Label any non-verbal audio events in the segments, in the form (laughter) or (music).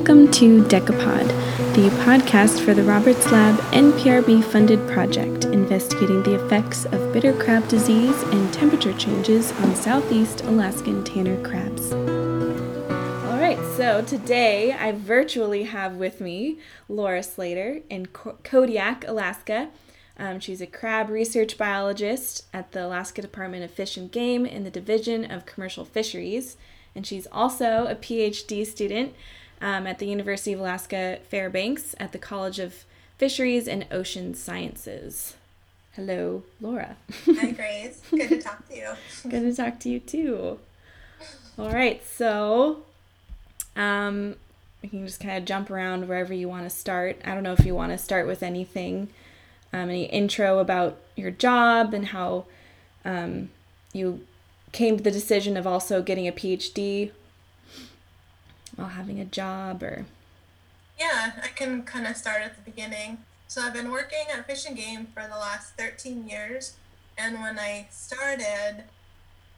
Welcome to Decapod, the podcast for the Roberts Lab NPRB funded project investigating the effects of bitter crab disease and temperature changes on southeast Alaskan tanner crabs. All right, so today I virtually have with me Laura Slater in Kodiak, Alaska. Um, she's a crab research biologist at the Alaska Department of Fish and Game in the Division of Commercial Fisheries, and she's also a PhD student um, at the University of Alaska Fairbanks at the College of Fisheries and Ocean Sciences. Hello, Laura. Hi, Grace. (laughs) Good to talk to you. Good to talk to you too. All right, so um, we can just kind of jump around wherever you want to start. I don't know if you want to start with anything, um, any intro about your job and how um, you came to the decision of also getting a PhD while having a job or? Yeah i can kind of start at the beginning. So i've been working at fish and game for the last 13 years and when i started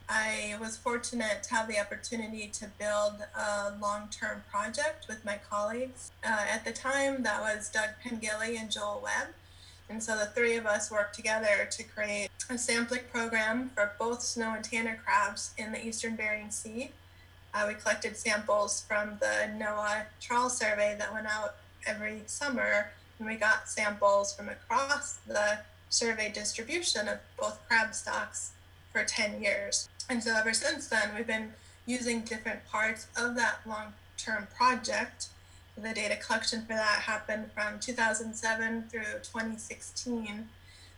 i was fortunate to have the opportunity to build a long-term project with my colleagues. Uh, at the time that was doug pengilly and joel webb and so the three of us worked together to create a sampling program for both snow and tanner crabs in the eastern bering sea uh, we collected samples from the NOAA trawl survey that went out every summer, and we got samples from across the survey distribution of both crab stocks for 10 years. And so ever since then, we've been using different parts of that long term project. The data collection for that happened from 2007 through 2016.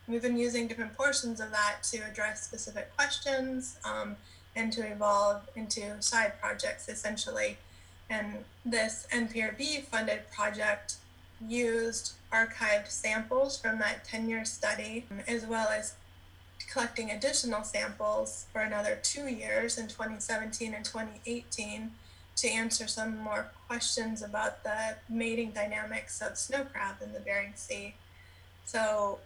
We've been using different portions of that to address specific questions. Um, and to evolve into side projects essentially. And this NPRB funded project used archived samples from that 10 year study, as well as collecting additional samples for another two years in 2017 and 2018 to answer some more questions about the mating dynamics of snow crab in the Bering Sea. So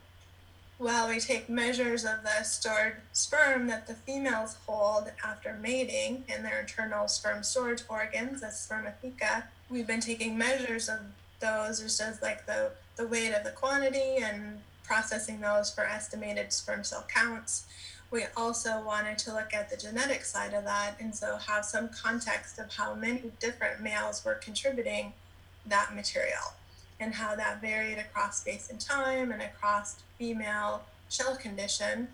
while we take measures of the stored sperm that the females hold after mating in their internal sperm storage organs, as spermatheca, we've been taking measures of those just as like the, the weight of the quantity and processing those for estimated sperm cell counts. We also wanted to look at the genetic side of that and so have some context of how many different males were contributing that material and how that varied across space and time and across female shell condition.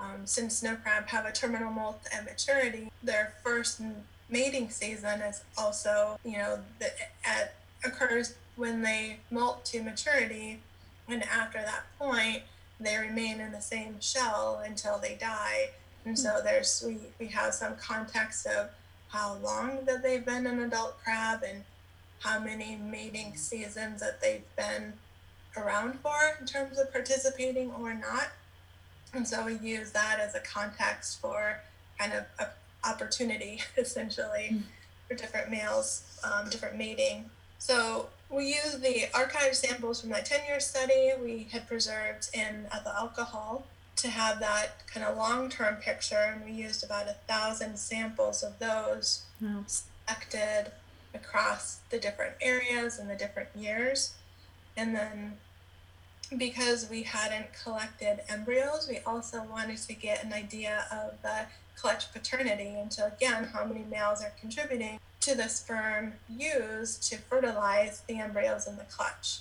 Um, since snow crab have a terminal molt at maturity, their first mating season is also, you know, the, at, occurs when they molt to maturity, and after that point, they remain in the same shell until they die. And so hmm. there's we, we have some context of how long that they've been an adult crab and how many mating seasons that they've been around for in terms of participating or not. And so we use that as a context for kind of a opportunity (laughs) essentially mm. for different males, um, different mating. So we use the archived samples from that 10 year study we had preserved in ethyl alcohol to have that kind of long term picture. And we used about a thousand samples of those wow. selected across the different areas and the different years. And then because we hadn't collected embryos, we also wanted to get an idea of the clutch paternity. And so, again, how many males are contributing to the sperm used to fertilize the embryos in the clutch.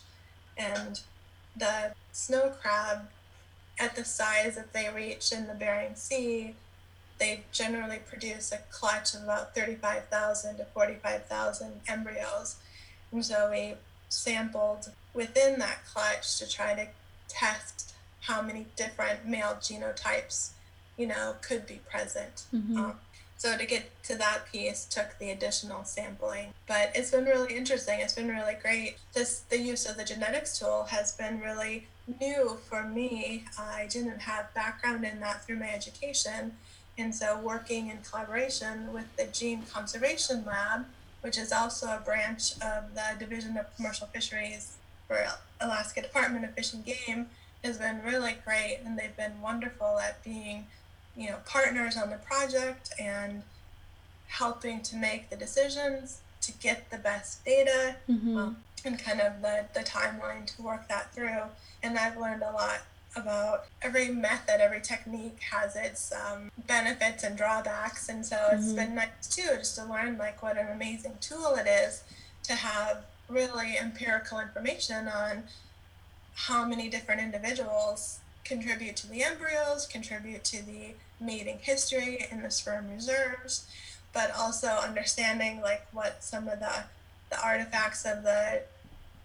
And the snow crab, at the size that they reach in the Bering Sea, they generally produce a clutch of about 35,000 to 45,000 embryos. And so we sampled within that clutch to try to test how many different male genotypes, you know, could be present. Mm-hmm. Um, so to get to that piece took the additional sampling, but it's been really interesting. It's been really great. This the use of the genetics tool has been really new for me. I didn't have background in that through my education, and so, working in collaboration with the Gene Conservation Lab, which is also a branch of the Division of Commercial Fisheries for Alaska Department of Fish and Game, has been really great. And they've been wonderful at being, you know, partners on the project and helping to make the decisions to get the best data Mm-hmm. um, and kind of the, the timeline to work that through. And I've learned a lot about every method, every technique has its um, benefits and drawbacks. And so it's Mhm. been nice too just to learn like what an amazing tool it is to have really empirical information on how many different individuals contribute to the embryos, contribute to the mating history and the sperm reserves, but also understanding like what some of the the artifacts of the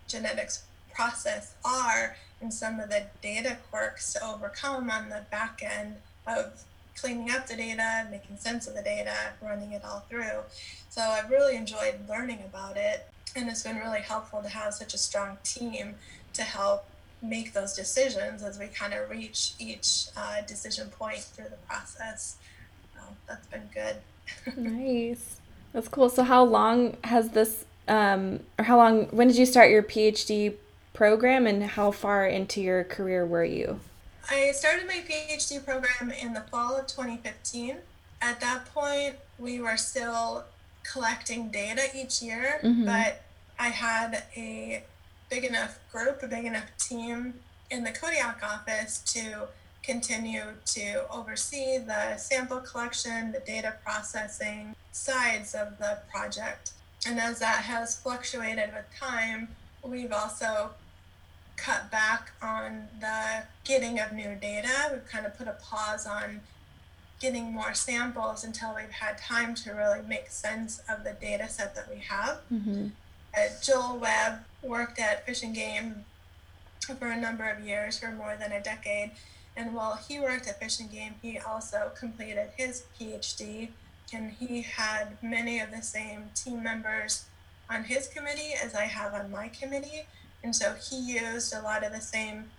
genetics process are and some of the data quirks to overcome on the back end of cleaning up the data, making sense of the data, running it all through. So I've really enjoyed learning about it, and it's been really helpful to have such a strong team to help make those decisions as we kind of reach each uh, decision point through the process. So that's been good. (laughs) Nice. That's cool. So, how long has this, um, or how long, when did you start your PhD program and how far into your career were you? I started my PhD program in the fall of 2015. At that point, we were still collecting data each year, Mhm. but I had a big enough group, a big enough team in the Kodiak office to continue to oversee the sample collection, the data processing sides of the project. And as that has fluctuated with time, we've also cut back on the getting of new data. We've kind of put a pause on getting more samples until we've had time to really make sense of the data set that we have. Mm-hmm. Uh, Joel Webb worked at Fish and Game for a number of years, for more than a decade. And while he worked at Fish and Game, he also completed his PhD. And he had many of the same team members on his committee as I have on my committee. And so he used a lot of the same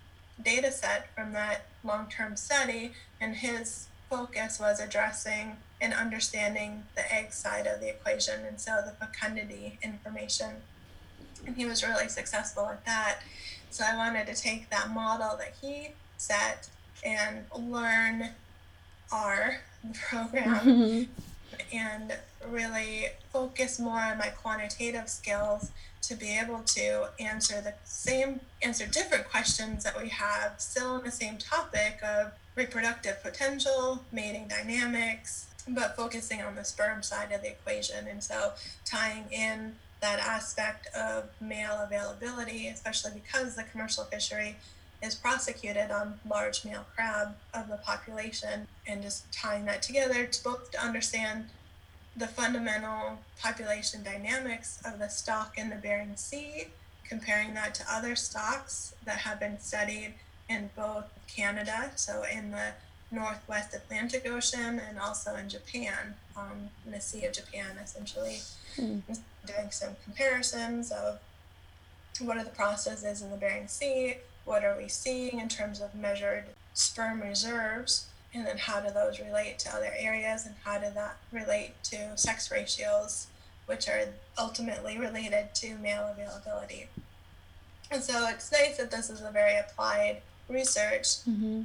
data set from that long term study. And his focus was addressing and understanding the egg side of the equation, and so the fecundity information. And he was really successful at that. So I wanted to take that model that he set and learn our (laughs) program Mm-hmm. and really focus more on my quantitative skills to be able to answer the same answer different questions that we have still on the same topic of reproductive potential mating dynamics but focusing on the sperm side of the equation. And so tying in that aspect of male availability especially because the commercial fishery is prosecuted on large male crab of the population and just tying that together to both to understand the fundamental population dynamics of the stock in the Bering Sea, comparing that to other stocks that have been studied in both Canada, so in the Northwest Atlantic Ocean, and also in Japan, um, in the Sea of Japan, essentially. Hmm. Doing some comparisons of what are the processes in the Bering Sea, what are we seeing in terms of measured sperm reserves, and then how do those relate to other areas, and how do that relate to sex ratios, which are ultimately related to male availability. And so it's nice that this is a very applied research Mm-hmm.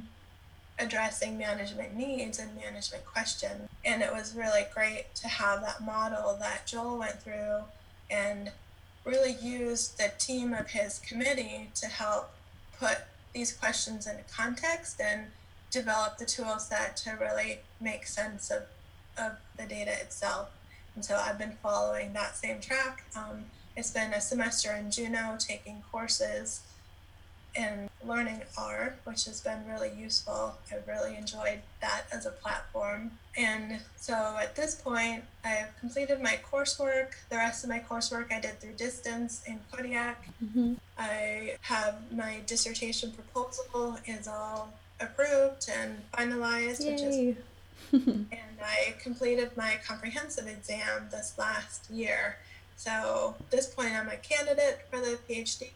addressing management needs and management questions. And it was really great to have that model that Joel went through and really used the team of his committee to help put these questions into context and develop the tool set to really make sense of, of the data itself. And so I've been following that same track. Um, it's been a semester in Juneau taking courses and learning R, which has been really useful. I've really enjoyed that as a platform. And so at this point, I've completed my coursework. The rest of my coursework I did through distance in Kodiak. Mm-hmm. I have my dissertation proposal is all approved and finalized, which is (laughs) and I completed my comprehensive exam this last year. So at this point, I'm a candidate for the PhD,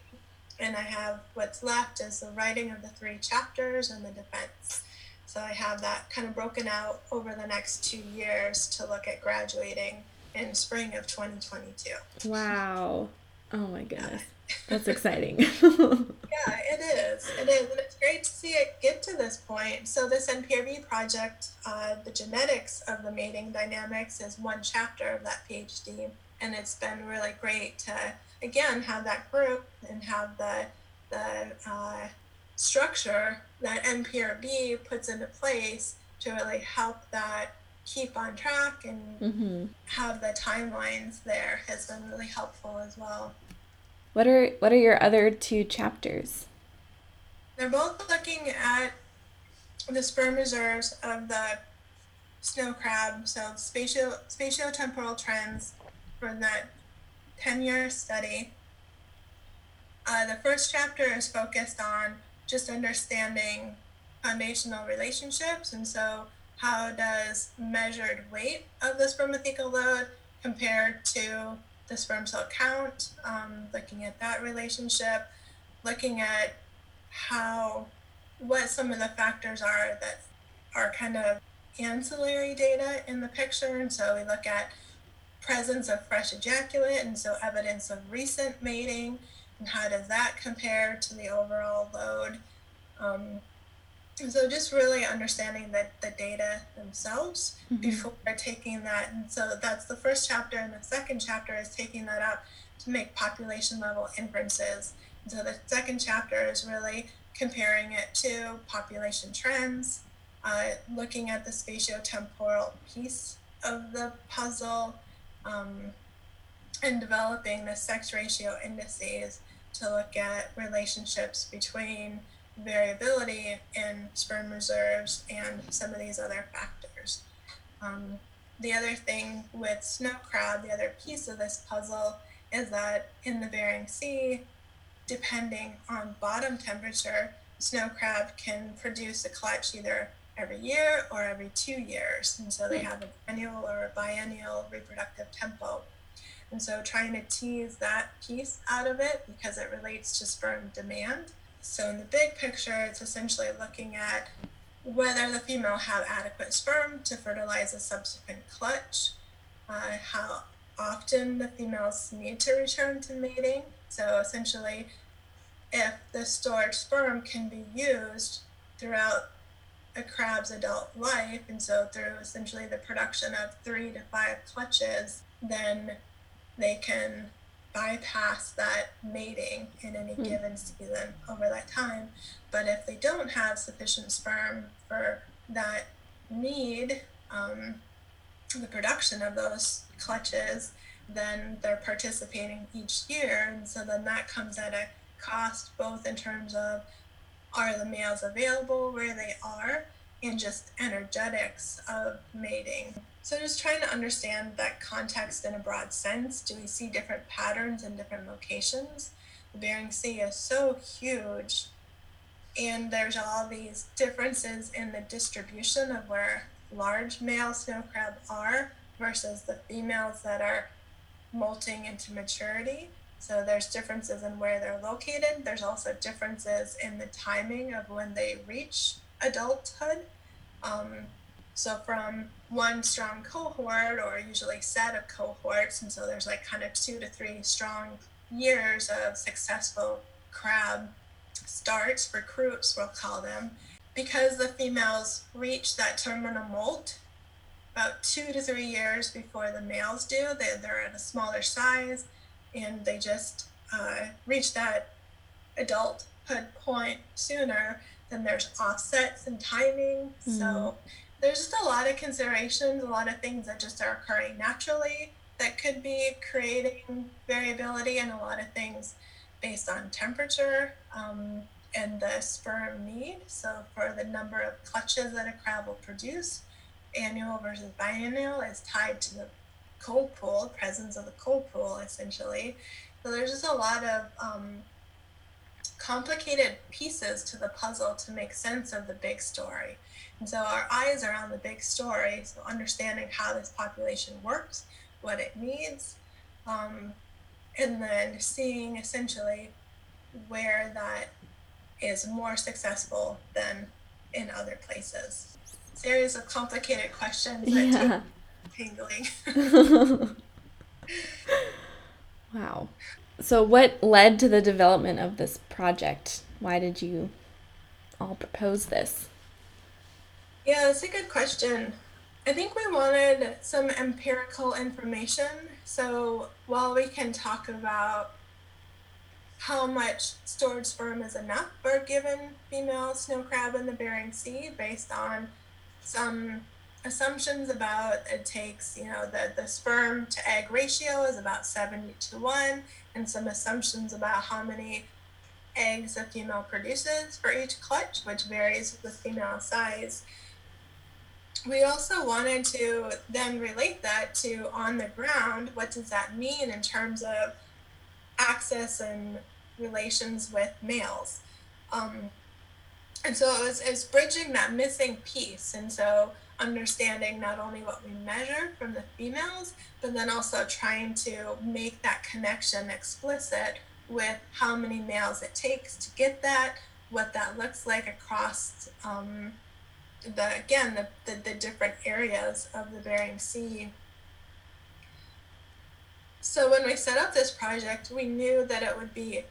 and I have what's left is the writing of the three chapters and the defense. So I have that kind of broken out over the next two years to look at graduating in spring of 2022. Wow. Oh my goodness. That's exciting. (laughs) yeah, it is. It is. And it's great to see it get to this point. So, this NPRB project, uh, the genetics of the mating dynamics, is one chapter of that PhD. And it's been really great to, again, have that group and have the, the uh, structure that NPRB puts into place to really help that keep on track and mm-hmm. have the timelines there has been really helpful as well. What are what are your other two chapters? They're both looking at the sperm reserves of the snow crab, so spatio spatiotemporal trends for that 10 year study. Uh, the first chapter is focused on just understanding foundational relationships, and so how does measured weight of the spermathecal load compare to the sperm cell count, um, looking at that relationship, looking at how, what some of the factors are that are kind of ancillary data in the picture. And so we look at presence of fresh ejaculate, and so evidence of recent mating, and how does that compare to the overall load. Um, so just really understanding that the data themselves mm-hmm. before taking that. And so that's the first chapter. And the second chapter is taking that up to make population level inferences. And so the second chapter is really comparing it to population trends, uh, looking at the spatiotemporal piece of the puzzle, um, and developing the sex ratio indices to look at relationships between variability in sperm reserves and some of these other factors. Um, the other thing with snow crab, the other piece of this puzzle is that in the Bering Sea, depending on bottom temperature, snow crab can produce a clutch either every year or every two years. And so they hmm. have an annual or a biennial reproductive tempo. And so trying to tease that piece out of it because it relates to sperm demand so in the big picture, it's essentially looking at whether the female have adequate sperm to fertilize a subsequent clutch, uh, how often the females need to return to mating. So essentially, if the stored sperm can be used throughout a crab's adult life, and so through essentially the production of three to five clutches, then they can bypass that mating in any mm. given season over that time. But if they don't have sufficient sperm for that need, um, the production of those clutches, then they're participating each year. And so then that comes at a cost both in terms of are the males available where they are and just energetics of mating. So just trying to understand that context in a broad sense. Do we see different patterns in different locations? The Bering Sea is so huge, and there's all these differences in the distribution of where large male snow crab are versus the females that are molting into maturity. So there's differences in where they're located. There's also differences in the timing of when they reach adulthood. Um, so from one strong cohort or usually set of cohorts, and so there's like kind of two to three strong years of successful crab starts, recruits, we'll call them, because the females reach that terminal molt about two to three years before the males do. They, they're at a smaller size and they just uh, reach that adulthood point sooner. Then there's offsets and timing. Mm-hmm. So there's just a lot of considerations, a lot of things that just are occurring naturally that could be creating variability, and a lot of things based on temperature um, and the sperm need. So, for the number of clutches that a crab will produce, annual versus biennial is tied to the cold pool, presence of the cold pool, essentially. So, there's just a lot of um, complicated pieces to the puzzle to make sense of the big story. And so our eyes are on the big story, so understanding how this population works, what it needs, um, and then seeing essentially where that is more successful than in other places. Series of complicated questions that yeah. tingling. (laughs) wow. So, what led to the development of this project? Why did you all propose this? Yeah, that's a good question. I think we wanted some empirical information. So, while we can talk about how much stored sperm is enough for a given female snow crab in the Bering Sea based on some assumptions about it takes, you know, the, the sperm to egg ratio is about 70 to 1, and some assumptions about how many eggs a female produces for each clutch, which varies with female size. We also wanted to then relate that to on the ground, what does that mean in terms of access and relations with males? Um, and so it was, it was bridging that missing piece. And so understanding not only what we measure from the females, but then also trying to make that connection explicit with how many males it takes to get that, what that looks like across um, the again the, the, the different areas of the Bering Sea. So when we set up this project, we knew that it would be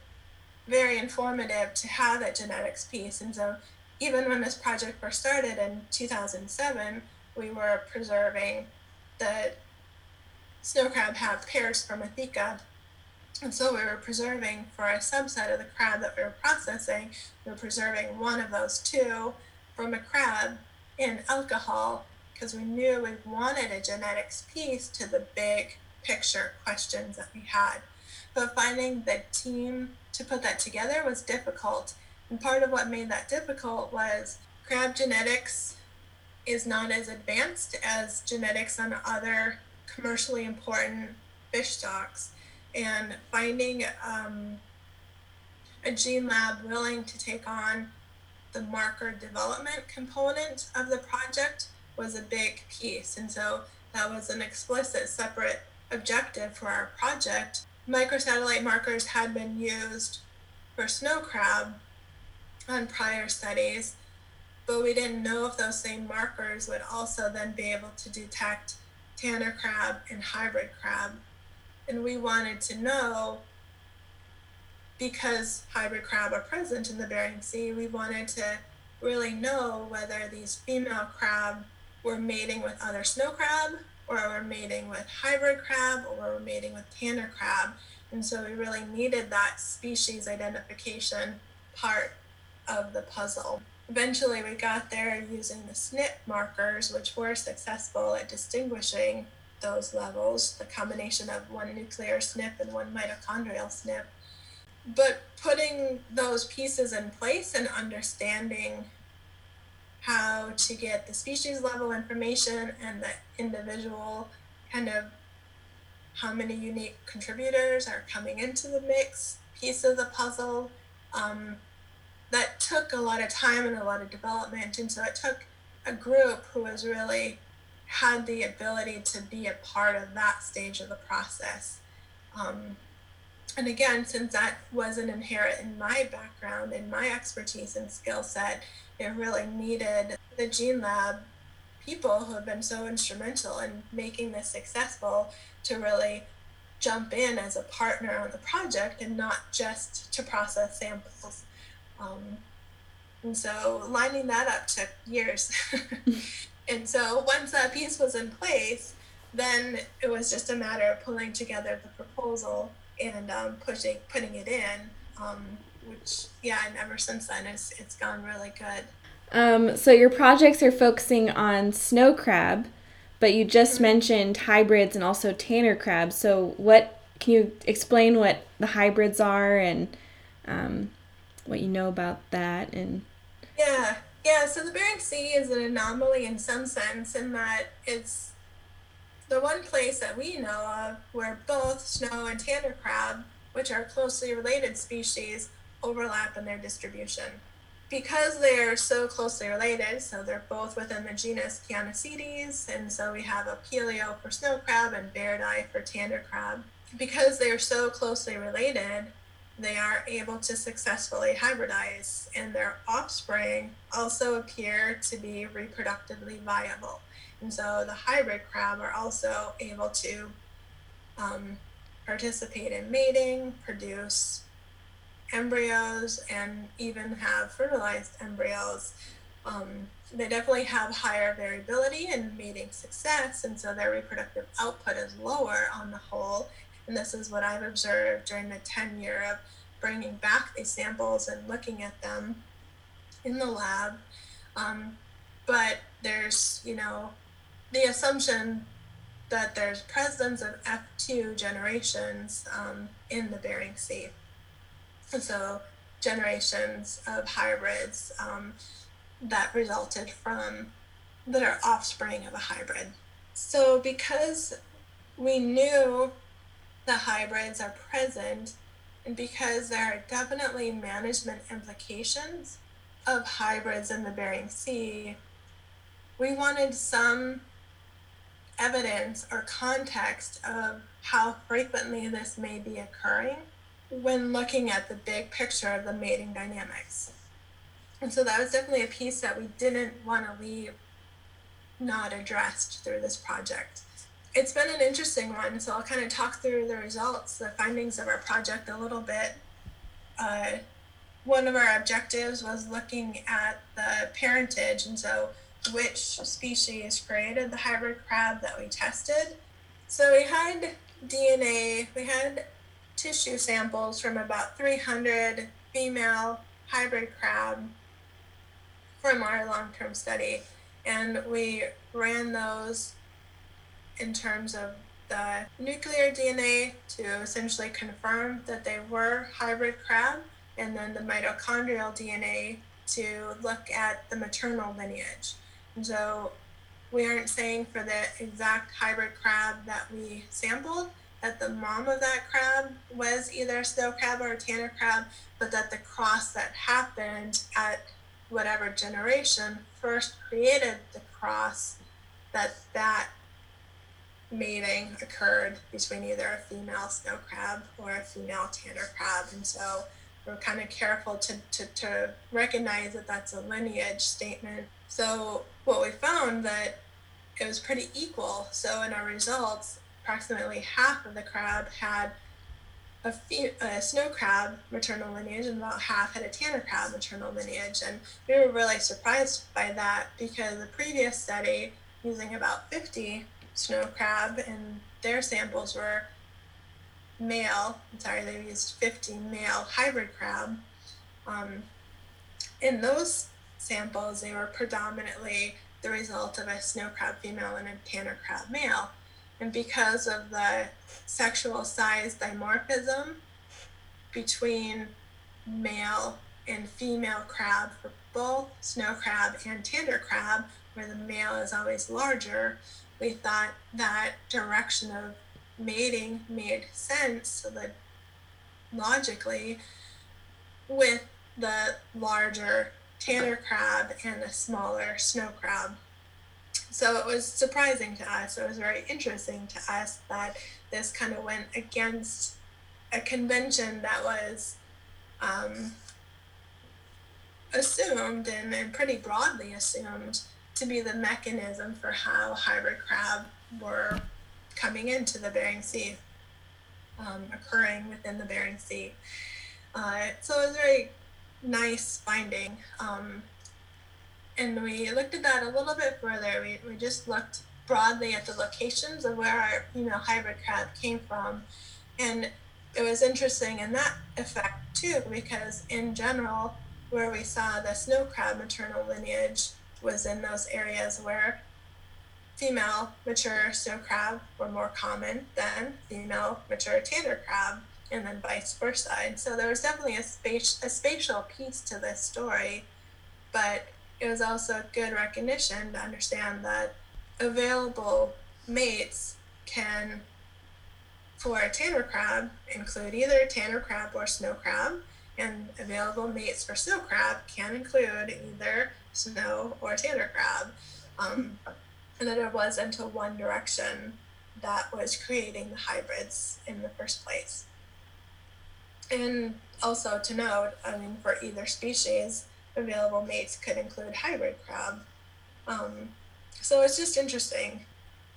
very informative to have that genetics piece, and so even when this project first started in 2007, we were preserving the snow crab have pairs spermatheca. And so we were preserving for a subset of the crab that we were processing, we were preserving one of those two from a crab in alcohol because we knew we wanted a genetics piece to the big picture questions that we had. But finding the team to put that together was difficult and part of what made that difficult was crab genetics is not as advanced as genetics on other commercially important fish stocks. And finding um, a gene lab willing to take on the marker development component of the project was a big piece. And so that was an explicit separate objective for our project. Microsatellite markers had been used for snow crab, on prior studies, but we didn't know if those same markers would also then be able to detect tanner crab and hybrid crab. And we wanted to know because hybrid crab are present in the Bering Sea, we wanted to really know whether these female crab were mating with other snow crab or were mating with hybrid crab or were mating with tanner crab. And so we really needed that species identification part of the puzzle. Eventually, we got there using the SNP markers, which were successful at distinguishing those levels, the combination of one nuclear SNP and one mitochondrial SNP. But putting those pieces in place and understanding how to get the species level information and the individual kind of how many unique contributors are coming into the mix piece of the puzzle um, that took a lot of time and a lot of development. And so it took a group who was really had the ability to be a part of that stage of the process. Um, and again, since that wasn't inherent in my background and my expertise and skill set, it really needed the Gene Lab people who have been so instrumental in making this successful to really jump in as a partner on the project and not just to process samples. Um, and so lining that up took years. (laughs) and so once that piece was in place, then it was just a matter of pulling together the proposal and um, pushing, putting it in. Um, which, yeah, and ever since then, it's it's gone really good. Um, so your projects are focusing on snow crab, but you just mm-hmm. mentioned hybrids and also tanner crabs. So what can you explain what the hybrids are and um, what you know about that and yeah yeah so the bering sea is an anomaly in some sense in that it's the one place that we know of where both snow and tanner crab which are closely related species overlap in their distribution because they are so closely related so they're both within the genus Chionoecetes and so we have opilio for snow crab and Bairdi for tanner crab because they are so closely related they are able to successfully hybridize, and their offspring also appear to be reproductively viable. And so the hybrid crab are also able to um, participate in mating, produce embryos, and even have fertilized embryos. Um, they definitely have higher variability in mating success, and so their reproductive output is lower on the whole. And this is what I've observed during the tenure of bringing back these samples and looking at them in the lab. Um, but there's, you know, the assumption that there's presence of F2 generations um, in the Bering Sea. And so generations of hybrids um, that resulted from that are offspring of a hybrid. So because we knew the hybrids are present and because there are definitely management implications of hybrids in the Bering Sea, we wanted some evidence or context of how frequently this may be occurring when looking at the big picture of the mating dynamics. And so that was definitely a piece that we didn't want to leave not addressed through this project. It's been an interesting one, so I'll kind of talk through the results, the findings of our project a little bit. Uh, one of our objectives was looking at the parentage, and so which species created the hybrid crab that we tested. So we had DNA, we had tissue samples from about 300 female hybrid crab from our long term study. And we ran those in terms of the nuclear DNA to essentially confirm that they were hybrid crab, and then the mitochondrial DNA to look at the maternal lineage. So we aren't saying for the exact hybrid crab that we sampled that the mom of that crab was either a snow crab or a tanner crab, but that the cross that happened at whatever generation first created the cross, that that mating occurred between either a female snow crab or a female tanner crab. And so we're kind of careful to, to, to recognize that that's a lineage statement. So what we found that it was pretty equal. So in our results, approximately half of the crab had a, fe- a snow crab maternal lineage and about half had a tanner crab maternal lineage. And we were really surprised by that because the previous study, using about 50 snow crab, and their samples were male, I'm sorry, they used 50 male hybrid crab. Um, in those samples, they were predominantly the result of a snow crab female and a tanner crab male. And because of the sexual size dimorphism between male and female crab for both snow crab and tanner crab, where the male is always larger, we thought that direction of mating made sense so that logically with the larger tanner crab and the smaller snow crab. So it was surprising to us. It was very interesting to us that this kind of went against a convention that was um, assumed and, and pretty broadly assumed to be the mechanism for how hybrid crab were coming into the Bering Sea, um, occurring within the Bering Sea. Uh, so it was very nice finding. Um, and we looked at that a little bit further. We, we just looked broadly at the locations of where our female hybrid crab came from. And it was interesting in that effect too, because in general, where we saw the snow crab maternal lineage was in those areas where female mature snow crab were more common than female mature tanner crab and then vice versa. And so there was definitely a, space, a spatial piece to this story, but it was also a good recognition to understand that available mates can, for a tanner crab, include either tanner crab or snow crab, and available mates for snow crab can include either snow or tanner crab. Um, and that it wasn't a one direction that was creating the hybrids in the first place. And also to note, I mean, for either species, available mates could include hybrid crab. Um, so it's just interesting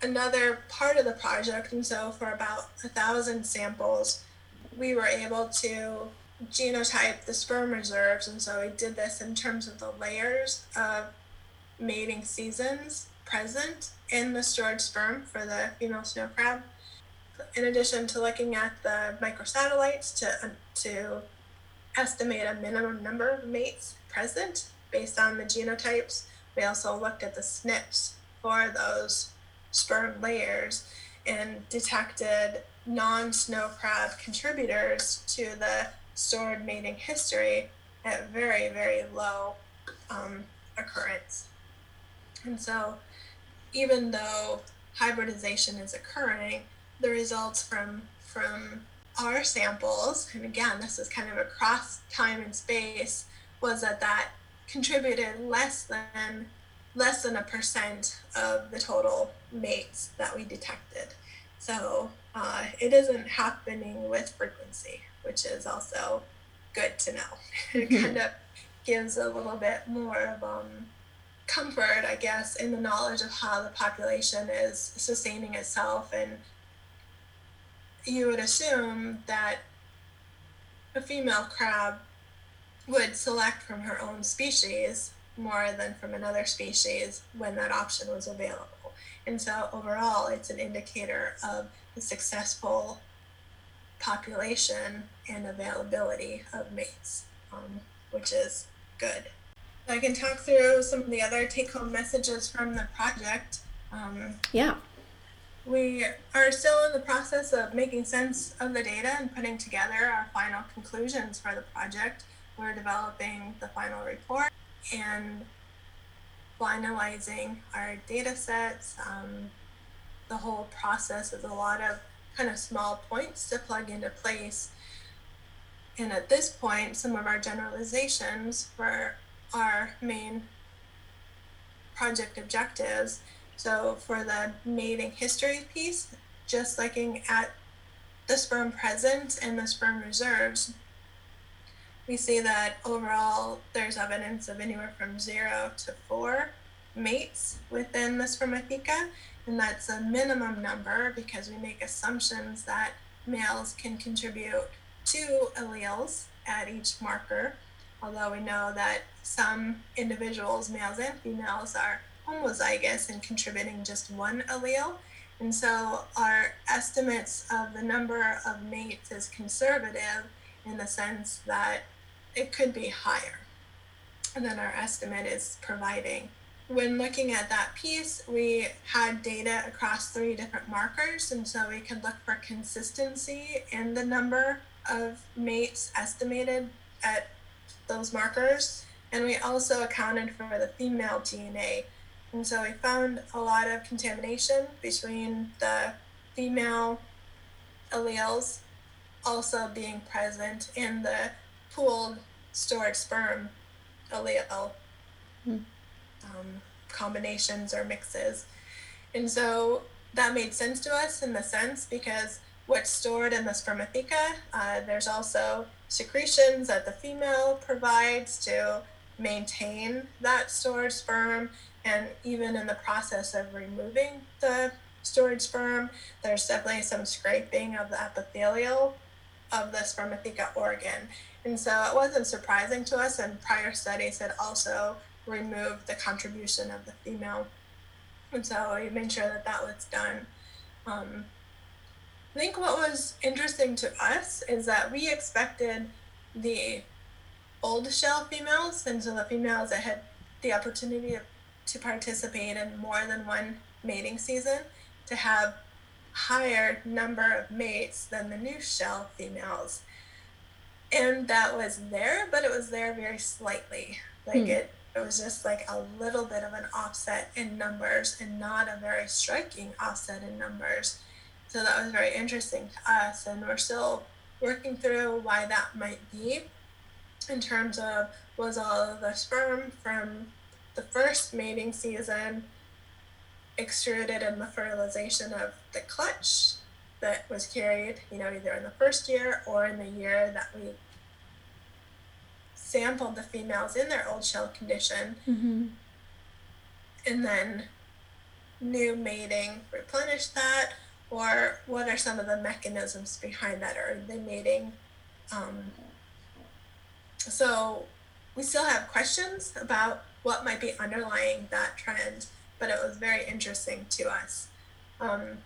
another part of the project. And so for about a thousand samples, we were able to genotype the sperm reserves. And so we did this in terms of the layers of mating seasons present in the stored sperm for the female snow crab. In addition to looking at the microsatellites to, to estimate a minimum number of mates present based on the genotypes, we also looked at the SNPs for those sperm layers and detected non snow crab contributors to the stored mating history at very, very low um, occurrence. And so, even though hybridization is occurring, the results from from our samples, and again, this is kind of across time and space, was that that contributed less than less than a percent of the total mates that we detected. So uh, it isn't happening with frequency, which is also good to know. (laughs) it mm-hmm. kind of gives a little bit more of um, comfort, I guess, in the knowledge of how the population is sustaining itself. And you would assume that a female crab would select from her own species more than from another species when that option was available. And so overall, it's an indicator of the successful population and availability of mates, um, which is good. I can talk through some of the other take home messages from the project. Um, yeah. We are still in the process of making sense of the data and putting together our final conclusions for the project. We're developing the final report and finalizing our data sets. Um, the whole process is a lot of kind of small points to plug into place. And at this point, some of our generalizations for our main project objectives. So for the mating history piece, just looking at the sperm present and the sperm reserves, we see that overall there's evidence of anywhere from zero to four mates within the spermatheca, and that's a minimum number because we make assumptions that males can contribute two alleles at each marker, although we know that some individuals, males and females, are homozygous and contributing just one allele. And so our estimates of the number of mates is conservative in the sense that it could be higher than our estimate is providing. When looking at that piece, we had data across three different markers, and so we could look for consistency in the number of mates estimated at those markers. And we also accounted for the female DNA. And so we found a lot of contamination between the female alleles also being present in the pooled stored sperm allele hmm. um, combinations or mixes. And so that made sense to us in the sense because what's stored in the spermatheca, uh, there's also secretions that the female provides to maintain that stored sperm. And even in the process of removing the storage sperm, there's definitely some scraping of the epithelial of the spermatheca organ. And so it wasn't surprising to us, and prior studies had also removed the contribution of the female. And so we made sure that that was done. Um, I think what was interesting to us is that we expected the old shell females, and so the females that had the opportunity to participate in more than one mating season, to have higher number of mates than the new shell females and that was there, but it was there very slightly. Like hmm. it, it was just like a little bit of an offset in numbers, and not a very striking offset in numbers. So that was very interesting to us, and we're still working through why that might be. In terms of was all of the sperm from the first mating season extruded in the fertilization of the clutch that was carried, you know, either in the first year or in the year that we sampled the females in their old shell condition. Mm-hmm. And then new mating replenish that? Or what are some of the mechanisms behind that? Or the mating? Um, so we still have questions about what might be underlying that trend, but it was very interesting to us. Um,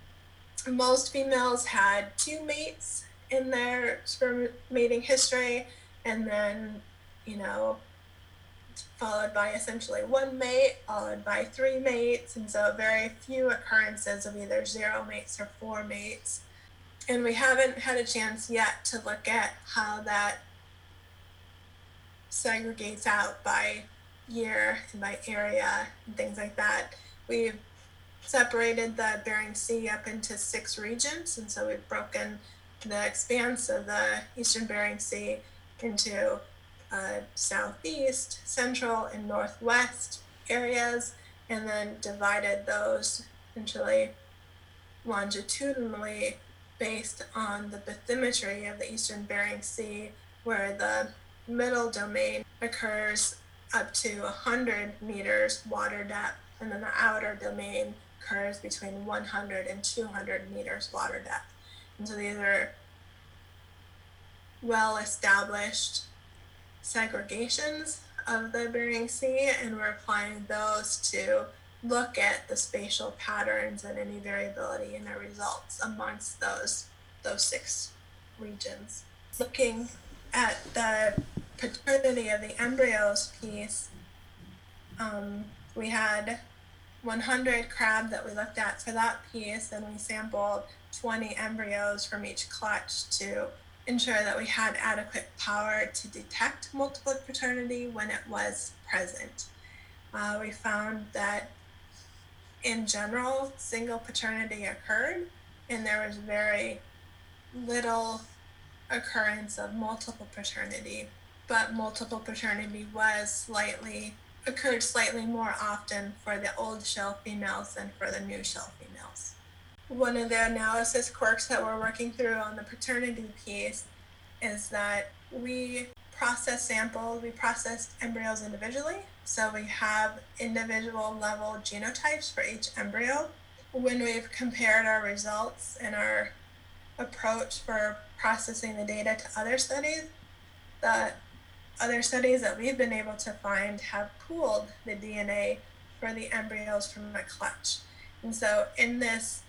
most females had two mates in their sperm mating history, and then, you know, followed by essentially one mate, followed by three mates, and so very few occurrences of either zero mates or four mates. And we haven't had a chance yet to look at how that segregates out by year and by area and things like that. We've separated the Bering Sea up into six regions, and so we've broken the expanse of the eastern Bering Sea into uh, southeast, central, and northwest areas, and then divided those essentially longitudinally based on the bathymetry of the eastern Bering Sea, where the middle domain occurs up to 100 meters water depth, and then the outer domain occurs between 100 and 200 meters water depth. And so these are well established segregations of the Bering Sea, and we're applying those to look at the spatial patterns and any variability in the results amongst those those six regions. Looking at the paternity of the embryos piece, um, we had 100 crab that we looked at for that piece, and we sampled 20 embryos from each clutch to ensure that we had adequate power to detect multiple paternity when it was present. Uh, we found that in general, single paternity occurred, and there was very little occurrence of multiple paternity, but multiple paternity was slightly occurred slightly more often for the old shell females than for the new shell females. One of the analysis quirks that we're working through on the paternity piece is that we process samples, we process embryos individually. So we have individual level genotypes for each embryo. When we've compared our results and our approach for processing the data to other studies, the other studies that we've been able to find have pooled the DNA for the embryos from a clutch. And so, in this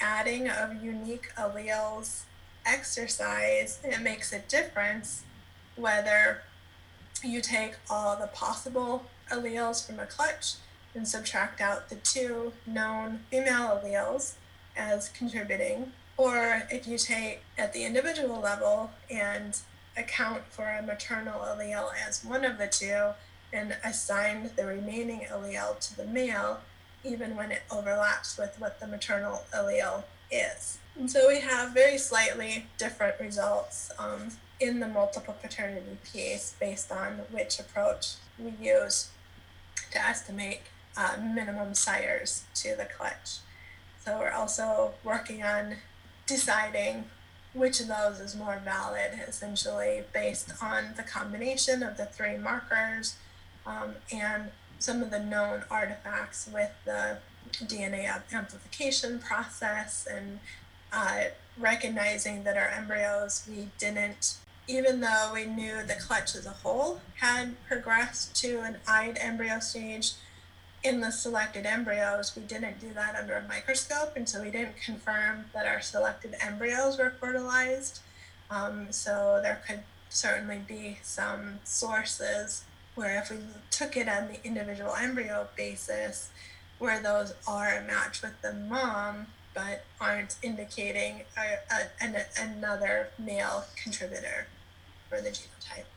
adding of unique alleles exercise, it makes a difference whether you take all the possible alleles from a clutch and subtract out the two known female alleles as contributing, or if you take at the individual level and account for a maternal allele as one of the two and assign the remaining allele to the male, even when it overlaps with what the maternal allele is. And so we have very slightly different results um, in the multiple paternity piece based on which approach we use to estimate uh, minimum sires to the clutch. So we're also working on deciding which of those is more valid, essentially based on the combination of the three markers um, and some of the known artifacts with the DNA amplification process and uh, recognizing that our embryos, we didn't, even though we knew the clutch as a whole had progressed to an eyed embryo stage, in the selected embryos, we didn't do that under a microscope, and so we didn't confirm that our selected embryos were fertilized. Um, so there could certainly be some sources where if we took it on the individual embryo basis, where those are a match with the mom, but aren't indicating a, a, an, another male contributor for the genotype.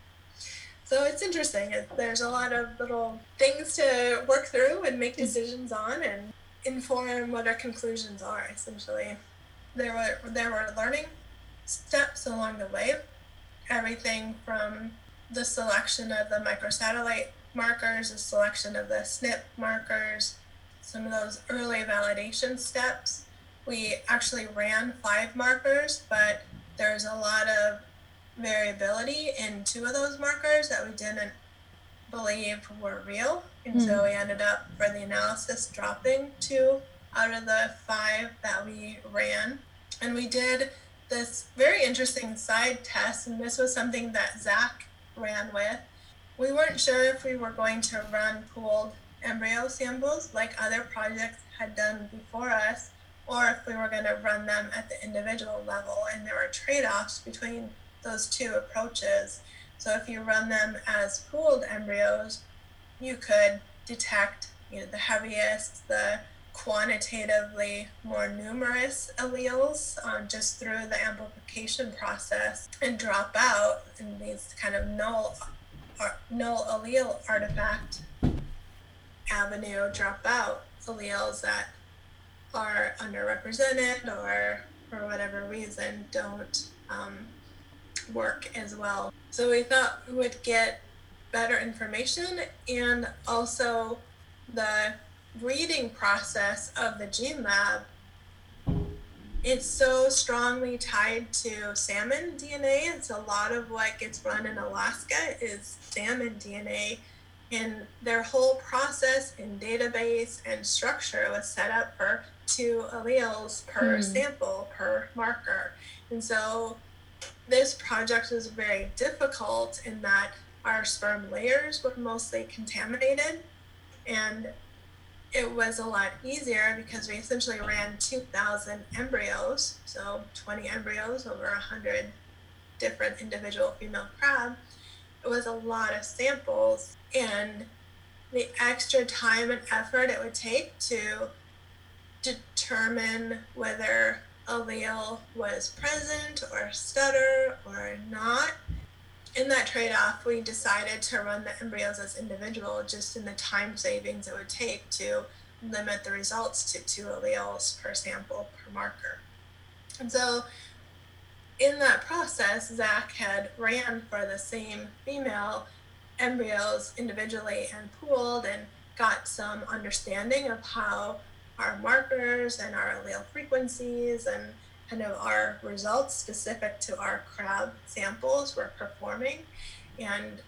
So it's interesting. There's a lot of little things to work through and make decisions on and inform what our conclusions are. Essentially, there were there were learning steps along the way. Everything from the selection of the microsatellite markers, the selection of the SNP markers, some of those early validation steps. We actually ran five markers, but there's a lot of variability in two of those markers that we didn't believe were real. And mm. so hmm. we ended up, for the analysis, dropping two out of the five that we ran. And we did this very interesting side test, and this was something that Zach ran with. We weren't sure if we were going to run pooled embryo samples like other projects had done before us, or if we were going to run them at the individual level. And there were trade offs between those two approaches. So if you run them as pooled embryos, you could detect you know, the heaviest, the quantitatively more numerous alleles um, just through the amplification process and drop out in these kind of null, null allele artifact avenue drop out alleles that are underrepresented or for whatever reason don't um, work as well. So we thought we would get better information and also the reading process of the gene lab it's so strongly tied to salmon DNA. It's a lot of what gets run in Alaska is salmon DNA. And their whole process and database and structure was set up for two alleles per mm. sample, per marker. And so this project was very difficult in that our sperm layers were mostly contaminated. And it was a lot easier because we essentially ran 2,000 embryos, so 20 embryos over 100 different individual female crab. It was a lot of samples, and the extra time and effort it would take to determine whether allele was present or stutter or not in that trade-off, we decided to run the embryos as individual just in the time savings it would take to limit the results to two alleles per sample per marker. And so in that process, Zach had ran for the same female embryos individually and pooled and got some understanding of how our markers and our allele frequencies and kind of our results specific to our crab samples we're performing and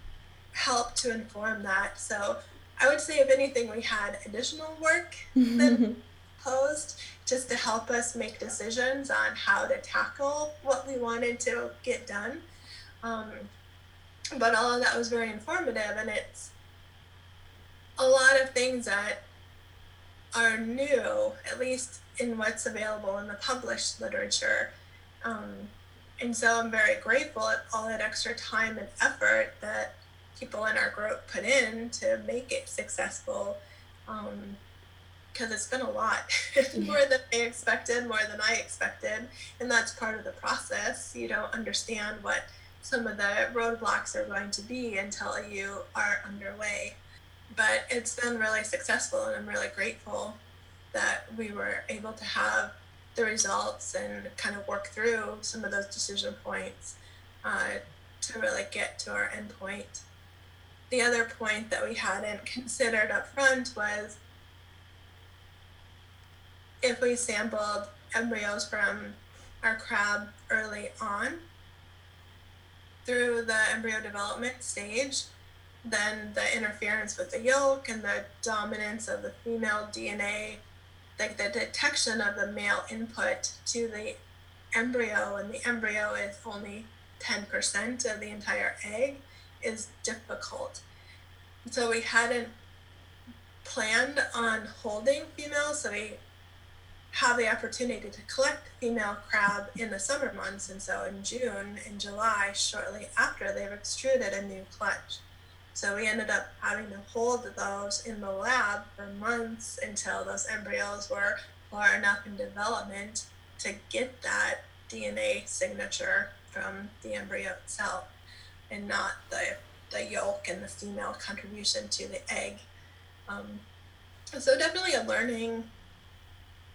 help to inform that. So I would say, if anything, we had additional work than (laughs) posed just to help us make decisions on how to tackle what we wanted to get done. Um, but all of that was very informative, and it's a lot of things that are new, at least in what's available in the published literature. Um, and so I'm very grateful at all that extra time and effort that people in our group put in to make it successful. Um, because it's been a lot (laughs) more than I expected, more than I expected. And that's part of the process. You don't understand what some of the roadblocks are going to be until you are underway. But it's been really successful, and I'm really grateful that we were able to have the results and kind of work through some of those decision points uh, to really get to our endpoint. The other point that we hadn't considered up front was if we sampled embryos from our crab early on through the embryo development stage, then the interference with the yolk and the dominance of the female DNA like the detection of the male input to the embryo and the embryo is only 10% of the entire egg is difficult. So we hadn't planned on holding females, so we have the opportunity to collect female crab in the summer months. And so in June and July, shortly after, they've extruded a new clutch. So we ended up having to hold those in the lab for months until those embryos were far enough in development to get that DNA signature from the embryo itself and not the, the yolk and the female contribution to the egg. Um, so definitely a learning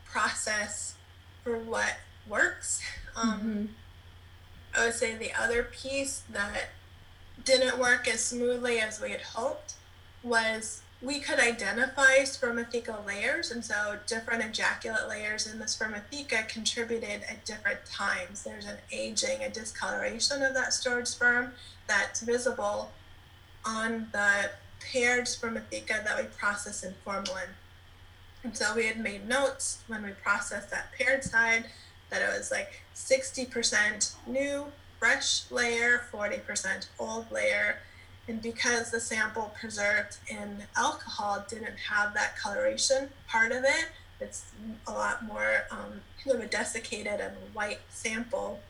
process for what works. Um, mm-hmm. I would say the other piece that didn't work as smoothly as we had hoped was we could identify spermatheca layers, and so different ejaculate layers in the spermatheca contributed at different times. There's an aging, a discoloration of that stored sperm that's visible on the paired spermatheca that we process in formalin. And so we had made notes when we processed that paired side that it was like 60% new, fresh layer, 40% old layer. And because the sample preserved in alcohol didn't have that coloration part of it, it's a lot more um, of a desiccated and white sample,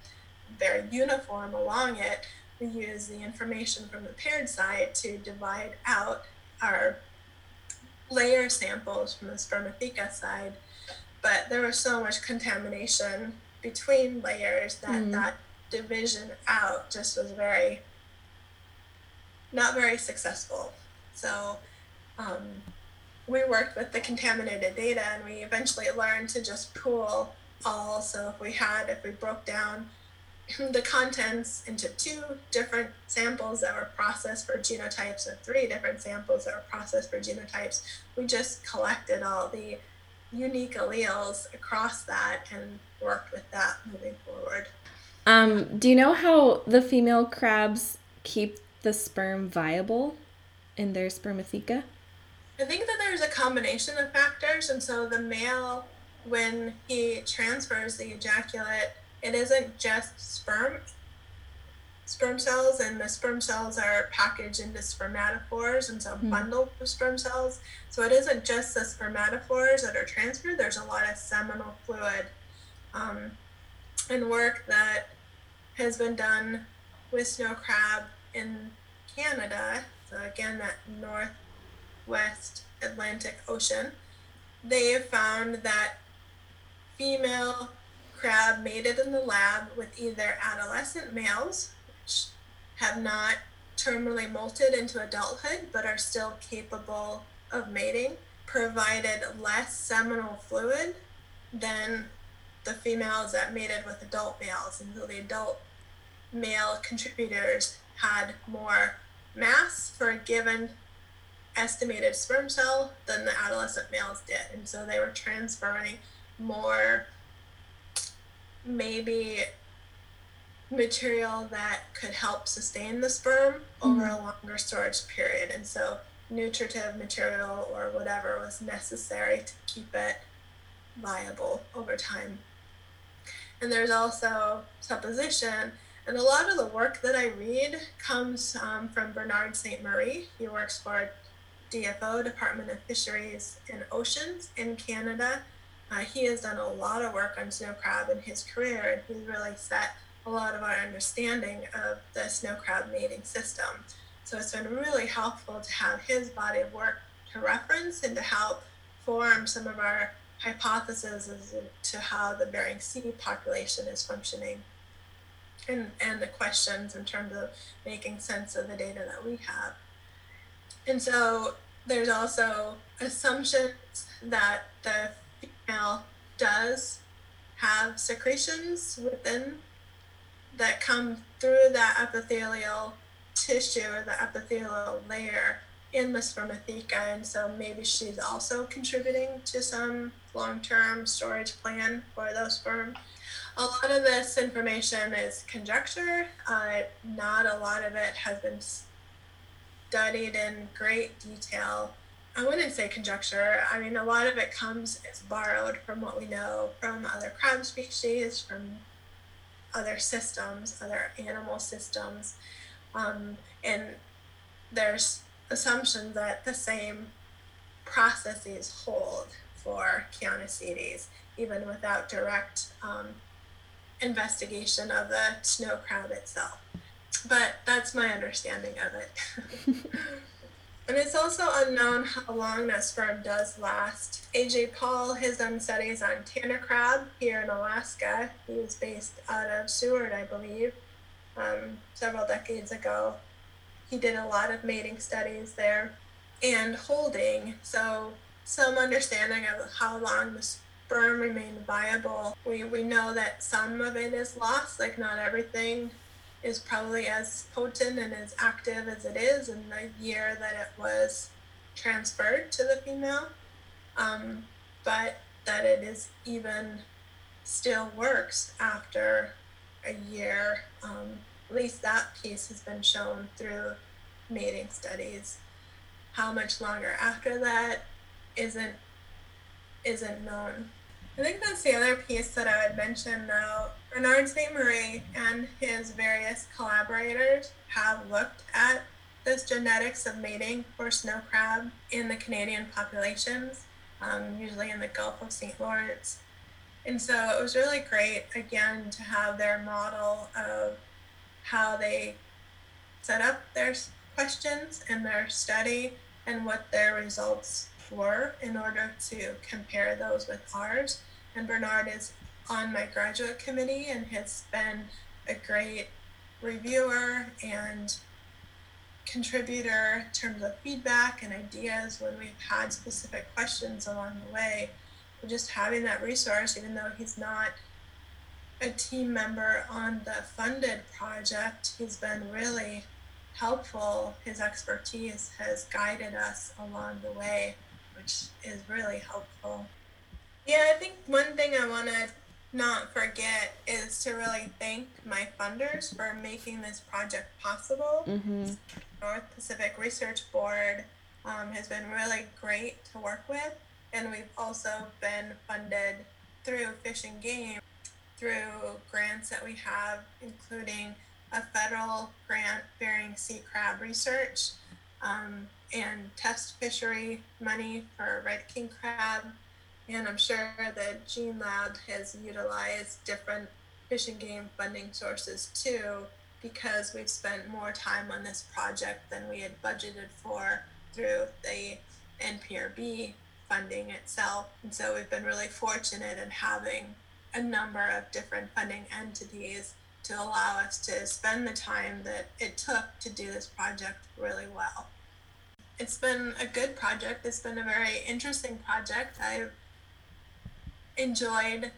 very uniform along it. We use the information from the paired side to divide out our layer samples from the spermatheca side, but there was so much contamination between layers that mm. that division out just was very not very successful. So um, we worked with the contaminated data and we eventually learned to just pool all. So if we had, if we broke down (laughs) the contents into two different samples that were processed for genotypes or three different samples that were processed for genotypes. We just collected all the unique alleles across that and worked with that moving forward. Um, do you know how the female crabs keep the sperm viable in their spermatheca? I think that there's a combination of factors, and so the male, when he transfers the ejaculate, it isn't just sperm sperm cells and the sperm cells are packaged into spermatophores and so mm. bundled with sperm cells so it isn't just the spermatophores that are transferred there's a lot of seminal fluid um, and work that has been done with snow crab in canada so again that northwest atlantic ocean they have found that female crab mated in the lab with either adolescent males, which have not terminally molted into adulthood but are still capable of mating, provided less seminal fluid than the females that mated with adult males. And so the adult male contributors had more mass for a given estimated sperm cell than the adolescent males did. And so they were transferring more maybe material that could help sustain the sperm mm-hmm. over a longer storage period. And so nutritive material or whatever was necessary to keep it viable over time. And there's also supposition. And a lot of the work that I read comes um, from Bernard Sainte-Marie. He works for DFO, Department of Fisheries and Oceans in Canada. Uh, he has done a lot of work on snow crab in his career, and he's really set a lot of our understanding of the snow crab mating system. So it's been really helpful to have his body of work to reference and to help form some of our hypotheses as to how the Bering Sea population is functioning and, and the questions in terms of making sense of the data that we have. And so there's also assumptions that the female does have secretions within that come through that epithelial tissue or the epithelial layer in the spermatheca and so maybe she's also contributing to some long-term storage plan for those sperm a lot of this information is conjecture. Uh, not a lot of it has been studied in great detail. I wouldn't say conjecture. I mean, a lot of it comes is borrowed from what we know from other crab species, from other systems, other animal systems, um, and there's assumptions that the same processes hold for Chionoecetes, even without direct um, investigation of the snow crab itself. But that's my understanding of it. (laughs) And it's also unknown how long that sperm does last. AJ Paul has done studies on tanner crab here in Alaska. He was based out of Seward, I believe, um, several decades ago. He did a lot of mating studies there and holding, so some understanding of how long the sperm remained viable. We, we know that some of it is lost, like not everything is probably as potent and as active as it is in the year that it was transferred to the female, um, but that it is even still works after a year. Um, at least that piece has been shown through mating studies. How much longer after that isn't isn't known. I think that's the other piece that I would mention though. Bernard Sainte-Marie and his various collaborators have looked at this genetics of mating for snow crab in the Canadian populations, um, usually in the Gulf of St. Lawrence. And so it was really great, again, to have their model of how they set up their questions and their study and what their results were in order to compare those with ours. And Bernard is on my graduate committee and has been a great reviewer and contributor in terms of feedback and ideas when we've had specific questions along the way. But just having that resource, even though he's not a team member on the funded project, he's been really helpful. His expertise has guided us along the way, which is really helpful. Yeah, I think one thing I want to not forget is to really thank my funders for making this project possible. Mm-hmm. North Pacific Research Board um, has been really great to work with, and we've also been funded through Fish and Game through grants that we have, including a federal grant Bering Sea crab research um, and test fishery money for red king crab. And I'm sure that Gene Lab has utilized different fish and game funding sources too, because we've spent more time on this project than we had budgeted for through the NPRB funding itself. And so we've been really fortunate in having a number of different funding entities to allow us to spend the time that it took to do this project really well. It's been a good project. It's been a very interesting project. I've enjoyed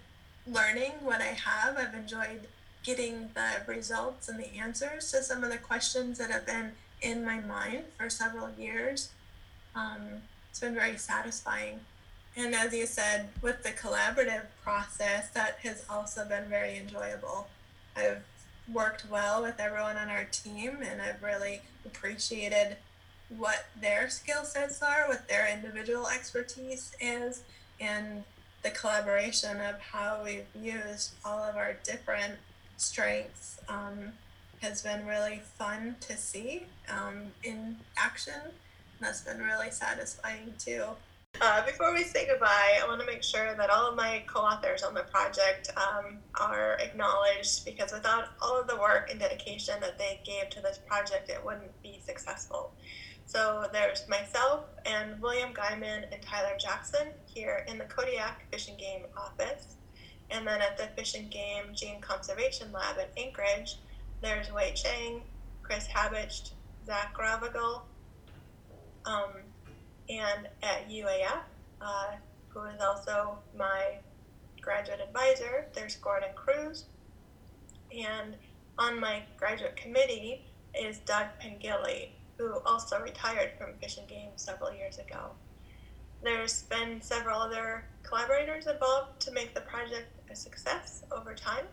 learning what I have. I've enjoyed getting the results and the answers to some of the questions that have been in my mind for several years. Um, it's been very satisfying. And as you said, with the collaborative process, that has also been very enjoyable. I've worked well with everyone on our team, and I've really appreciated what their skill sets are, what their individual expertise is, and the collaboration of how we've used all of our different strengths um, has been really fun to see um, in action. That's been really satisfying too. Uh, before we say goodbye, I want to make sure that all of my co authors on the project um, are acknowledged because without all of the work and dedication that they gave to this project, it wouldn't be successful. So there's myself and William Gaeuman and Tyler Jackson here in the Kodiak Fish and Game office. And then at the Fish and Game Gene Conservation Lab in Anchorage, there's Wei Cheng, Chris Habicht, Zach Grauvogel, um, and at UAF, uh, who is also my graduate advisor, there's Gordon Kruse. And on my graduate committee is Doug Pengilly, who also retired from Fish and Game several years ago. There's been several other collaborators involved to make the project a success over time,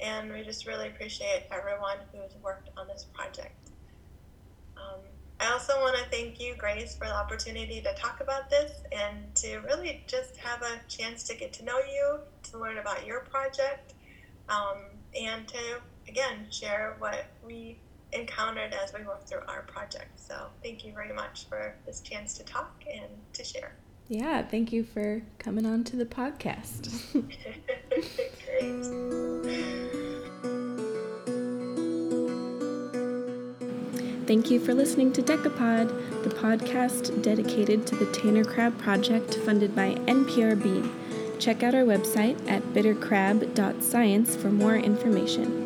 and we just really appreciate everyone who's worked on this project. Um, I also want to thank you, Grace, for the opportunity to talk about this and to really just have a chance to get to know you, to learn about your project, um, and to, again, share what we encountered as we worked through our project. So thank you very much for this chance to talk and to share. Yeah, thank you for coming on to the podcast. (laughs) Thank you for listening to Decapod, the podcast dedicated to the Tanner Crab Project funded by NPRB. Check out our website at bittercrab.science for more information.